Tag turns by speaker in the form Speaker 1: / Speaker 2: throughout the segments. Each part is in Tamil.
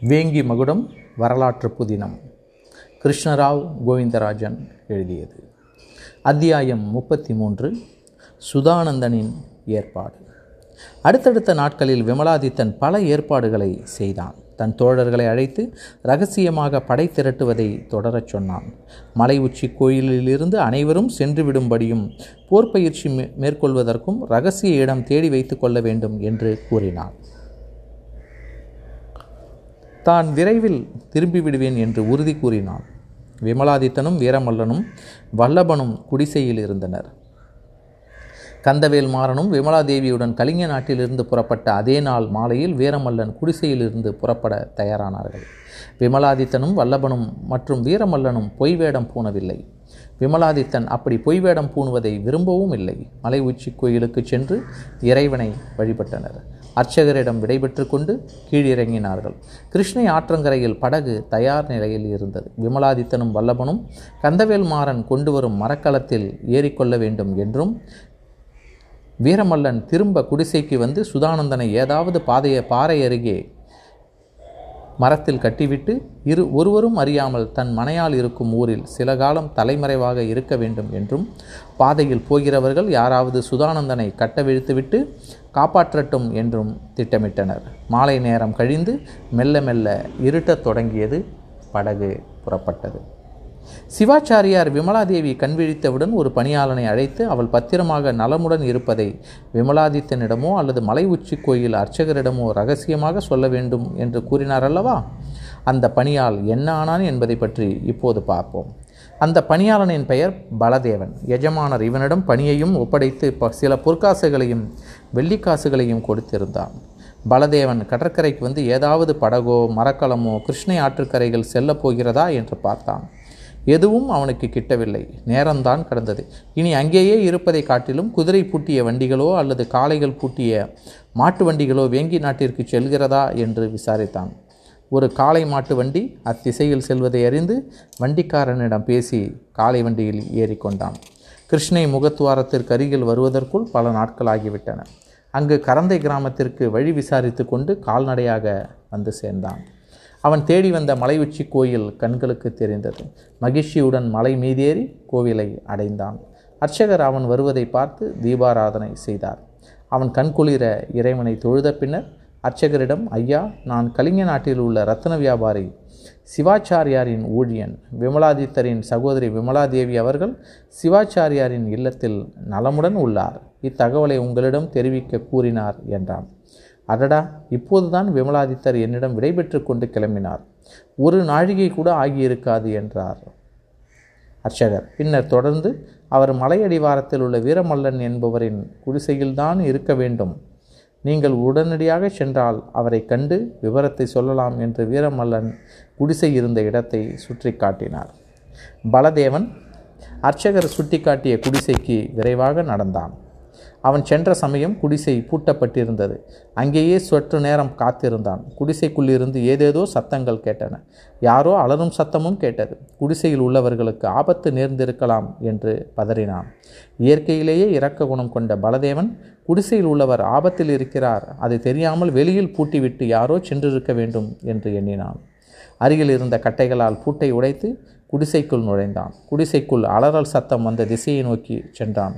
Speaker 1: வேங்கி மகுடம் வரலாற்று புதினம். கிருஷ்ணராவ் கோவிந்தராஜன் எழுதியது. அத்தியாயம் முப்பத்தி மூன்று சுதானந்தனின் ஏற்பாடு. அடுத்தடுத்த நாட்களில் விமலாதித்தன் பல ஏற்பாடுகளை செய்தான். தன் தோழர்களை அழைத்து ரகசியமாக படை திரட்டுவதை தொடரச் சொன்னான். மலை உச்சி கோயிலிலிருந்து அனைவரும் சென்றுவிடும்படியும் போர்ப்பயிற்சி போர் பயிற்சி மேற்கொள்வதற்கும் ரகசிய இடம் தேடி வைத்து கொள்ள வேண்டும் என்று கூறினான். தான் விரைவில் திரும்பி விடுவேன் என்று உறுதி கூறினான். விமலாதித்தனும் வீரமல்லனும் வல்லபனும் குடிசையில் இருந்தனர். கந்தவேல் மாறனும் விமலாதேவியுடன் கலிங்க நாட்டிலிருந்து புறப்பட்ட அதே நாள் மாலையில் வீரமல்லன் குடிசையிலிருந்து புறப்பட தயாரானார்கள். விமலாதித்தனும் வல்லபனும் மற்றும் வீரமல்லனும் பொய் வேடம் பூணவில்லை. விமலாதித்தன் அப்படி பொய் வேடம் பூணுவதை விரும்பவும் இல்லை. மலை உச்சி கோயிலுக்கு சென்று இறைவனை வழிபட்டனர். அர்ச்சகரிடம் விடைபெற்று கொண்டு கீழிறங்கினார்கள். கிருஷ்ணை ஆற்றங்கரையில் படகு தயார் நிலையில் இருந்தது. விமலாதித்தனும் வல்லபனும் கந்தவேல் மாறன் கொண்டு வரும் மரக்கலத்தில் ஏறிக்கொள்ள வேண்டும் என்றும் வீரமல்லன் திரும்ப குடிசைக்கு வந்து சுதானந்தனை ஏதாவது பாதைய பாறை அருகே மரத்தில் கட்டிவிட்டு இரு ஒருவரும் அறியாமல் தன் மனையால் இருக்கும் ஊரில் சில காலம் தலைமறைவாக இருக்க வேண்டும் என்றும் பாதையில் போகிறவர்கள் யாராவது சுதானந்தனை கட்டவிழ்த்துவிட்டு காப்பாற்றட்டும் என்றும் திட்டமிட்டனர். மாலை நேரம் கழிந்து மெல்ல மெல்ல இருட்டத் தொடங்கியது படகு புறப்பட்டது. சிவாச்சாரியார் விமலாதேவி கண்விழித்தவுடன் ஒரு பணியாளனை அழைத்து அவள் பத்திரமாக நலமுடன் இருப்பதை விமலாதித்தனிடமோ அல்லது மலை உச்சி கோயில் அர்ச்சகரிடமோ ரகசியமாக சொல்ல வேண்டும் என்று கூறினார் அல்லவா? அந்த பணியால் என்ன ஆனான் என்பதை பற்றி இப்போது பார்ப்போம். அந்த பணியாளனின் பெயர் பலதேவன். எஜமானர் இவனிடம் பணியையும் ஒப்படைத்து சில பொற்காசுகளையும் வெள்ளிக்காசுகளையும் கொடுத்திருந்தான். பலதேவன் கடற்கரைக்கு வந்து ஏதாவது படகோ மரக்கலமோ கிருஷ்ணை ஆற்றுக்கரைகள் செல்லப் போகிறதா? என்று பார்த்தான். எதுவும் அவனுக்கு கிட்டவில்லை. நேரம்தான் கடந்தது. இனி அங்கேயே இருப்பதை காட்டிலும் குதிரை பூட்டிய வண்டிகளோ அல்லது காளைகள் பூட்டிய மாட்டு வண்டிகளோ வேங்கி நாட்டிற்கு செல்கிறதா என்று விசாரித்தான். ஒரு காளை மாட்டு வண்டி அத்திசையில் செல்வதை அறிந்து வண்டிக்காரனிடம் பேசி காளை வண்டியில் ஏறிக்கொண்டான். கிருஷ்ணை முகத்துவாரத்திற்கு அருகில் வருவதற்குள் பல நாட்கள் ஆகிவிட்டன. அங்கு கரந்தை கிராமத்திற்கு வழி விசாரித்து கொண்டு கால்நடையாக வந்து சேர்ந்தான். அவன் தேடி வந்த மலை உச்சி கோயில் கண்களுக்கு தெரிந்தது. மகிழ்ச்சியுடன் மலை மீதேறி கோவிலை அடைந்தான். அர்ச்சகர் அவன் வருவதை பார்த்து தீபாராதனை செய்தார். அவன் கண்குளிர இறைவனை தொழுத பின்னர் அர்ச்சகரிடம் ஐயா நான் கலிங்க நாட்டில் உள்ள ரத்ன வியாபாரி சிவாச்சாரியாரின் ஊழியன். விமலாதித்தரின் சகோதரி விமலாதேவி அவர்கள் சிவாச்சாரியாரின் இல்லத்தில் நலமுடன் உள்ளார். இத்தகவலை உங்களிடம் தெரிவிக்க கூறினார் என்றான். அடடா இப்போதுதான் விமலாதித்தர் என்னிடம் விடைபெற்று கொண்டு கிளம்பினார். ஒரு நாழிகை கூட ஆகியிருக்காது என்றார். அர்ச்சகர் பின்னர் தொடர்ந்து அவர் மலையடிவாரத்தில் உள்ள வீரமல்லன் என்பவரின் குடிசையில்தான் இருக்க வேண்டும். நீங்கள் உடனடியாக சென்றால் அவரை கண்டு விவரத்தை சொல்லலாம் என்று வீரமல்லன் குடிசை இருந்த இடத்தை சுற்றி காட்டினார். பலதேவன் அர்ச்சகர் சுட்டிக்காட்டிய குடிசைக்கு விரைவாக நடந்தான். அவன் சென்ற சமயம் குடிசை பூட்டப்பட்டிருந்தது. அங்கேயே சற்று நேரம் காத்திருந்தான். குடிசைக்குள்ளிருந்து ஏதேதோ சத்தங்கள் கேட்டன. யாரோ அலரும் சத்தமும் கேட்டது. குடிசையில் உள்ளவர்களுக்கு ஆபத்து நேர்ந்திருக்கலாம் என்று பதறினான். இயற்கையிலேயே இரக்க குணம் கொண்ட பலதேவன் குடிசையில் உள்ளவர் ஆபத்தில் இருக்கிறார். அதை தெரியாமல் வெளியில் பூட்டிவிட்டு யாரோ சென்றிருக்க வேண்டும் என்று எண்ணினான். அருகில் இருந்த கட்டைகளால் பூட்டை உடைத்து குடிசைக்குள் நுழைந்தான். குடிசைக்குள் அலறல் சத்தம் வந்த திசையை நோக்கி சென்றான்.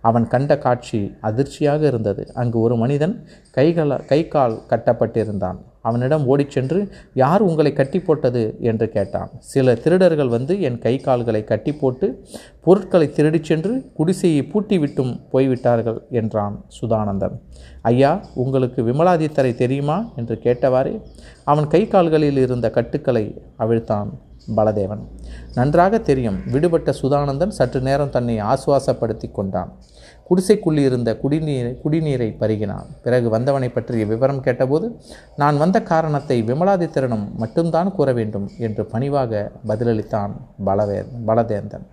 Speaker 1: அவன் கண்ட காட்சி அதிர்ச்சியாக இருந்தது. அங்கு ஒரு மனிதன் கைகள கை கால் கட்டப்பட்டிருந்தான். அவனிடம் ஓடிச் சென்று யார் உங்களை கட்டி போட்டது என்று கேட்டான். சில திருடர்கள் வந்து என் கை கால்களை கட்டி போட்டு பொருட்களை திருடிச் சென்று குடிசையை பூட்டிவிட்டும் போய்விட்டார்கள் என்றான் சுதானந்தன். ஐயா உங்களுக்கு விமலாதித்தரை தெரியுமா? என்று கேட்டவாறே அவன் கை கால்களில் இருந்த கட்டுக்களை அவிழ்த்தான். பலதேவன். நன்றாக தெரியும் விடுபட்ட சுதானந்தன் சற்று நேரம் தன்னை ஆசுவாசப்படுத்தி கொண்டான். குடிசைக்குள்ளி இருந்த குடிநீர் குடிநீரை பருகினான். பிறகு வந்தவனை பற்றிய விவரம் கேட்டபோது நான் வந்த காரணத்தை விமலாதித்திரனும் மட்டும்தான் கூற வேண்டும் என்று பணிவாக பதிலளித்தான் பலவே பலதேந்தன்.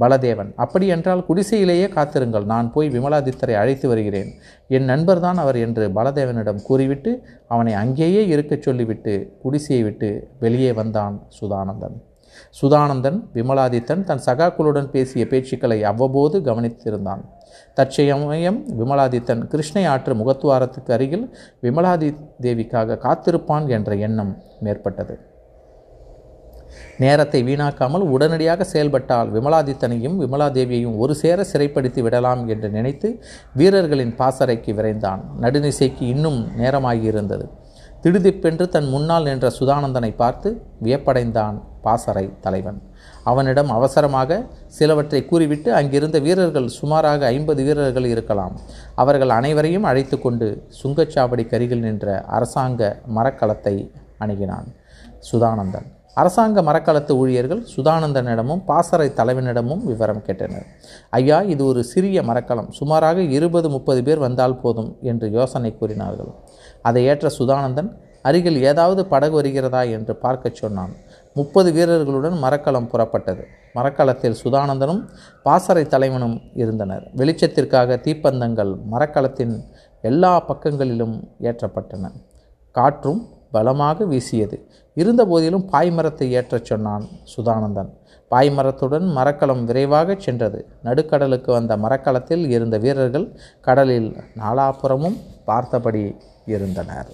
Speaker 1: பலதேவன் அப்படி என்றால் குடிசையிலேயே காத்திருங்கள் நான் போய் விமலாதித்தரை அழைத்து வருகிறேன். என் நண்பர்தான் அவர் என்று பலதேவனிடம் கூறிவிட்டு அவனை அங்கேயே இருக்கச் சொல்லிவிட்டு குடிசையை விட்டு வெளியே வந்தான் சுதானந்தன். சுதானந்தன் விமலாதித்தன் தன் சகாக்களுடன் பேசிய பேச்சுக்களை அவ்வப்போது கவனித்திருந்தான். தற்சமயம் விமலாதித்தன் கிருஷ்ணை ஆற்று முகத்துவாரத்துக்கு அருகில் விமலாதி தேவிக்காக காத்திருப்பான் என்ற எண்ணம் மேற்பட்டது நேரத்தை வீணாக்காமல் உடனடியாக செயல்பட்டால் விமலாதித்தனையும் விமலாதேவியையும் ஒரு சேர சிறைப்படுத்தி விடலாம் என்று நினைத்து வீரர்களின் பாசறைக்கு விரைந்தான். நடுநிசைக்கு இன்னும் நேரமாகியிருந்தது. திடுதிப்பென்று தன் முன்னால் நின்ற சுதானந்தனை பார்த்து வியப்படைந்தான் பாசறை தலைவன். அவனிடம் அவசரமாக சிலவற்றை கூறிவிட்டு அங்கிருந்த வீரர்கள் சுமாராக ஐம்பது வீரர்கள் இருக்கலாம். அவர்கள் அனைவரையும் அழைத்து கொண்டு சுங்கச்சாவடி கருகில் நின்ற அரசாங்க மரக்கலத்தை அணுகினான் சுதானந்தன். அரசாங்க மரக்கலத்து ஊழியர்கள் சுதானந்தனிடமும் பாசறை தலைவனிடமும் விவரம் கேட்டனர். ஐயா இது ஒரு சிறிய மரக்கலம். சுமாராக இருபது முப்பது பேர் வந்தால் போதும் என்று யோசனை கூறினார்கள். அதை ஏற்ற சுதானந்தன் அருகில் ஏதாவது படகு வருகிறதா? என்று பார்க்கச் சொன்னான். முப்பது வீரர்களுடன் மரக்கலம் புறப்பட்டது. மரக்கலத்தில் சுதானந்தனும் பாசறை தலைவனும் இருந்தனர். வெளிச்சத்திற்காக தீப்பந்தங்கள் மரக்கலத்தின் எல்லா பக்கங்களிலும் ஏற்றப்பட்டன. காற்றும் பலமாக வீசியது. இருந்தபோதிலும் பாய்மரத்தை ஏற்றச் சொன்னான் சுதானந்தன். பாய்மரத்துடன் மரக்கலம் விரைவாகச் சென்றது. நடுக்கடலுக்கு வந்த மரக்கலத்தில் இருந்த வீரர்கள் கடலில் நாலாபுறமும் பார்த்தபடி இருந்தனர்.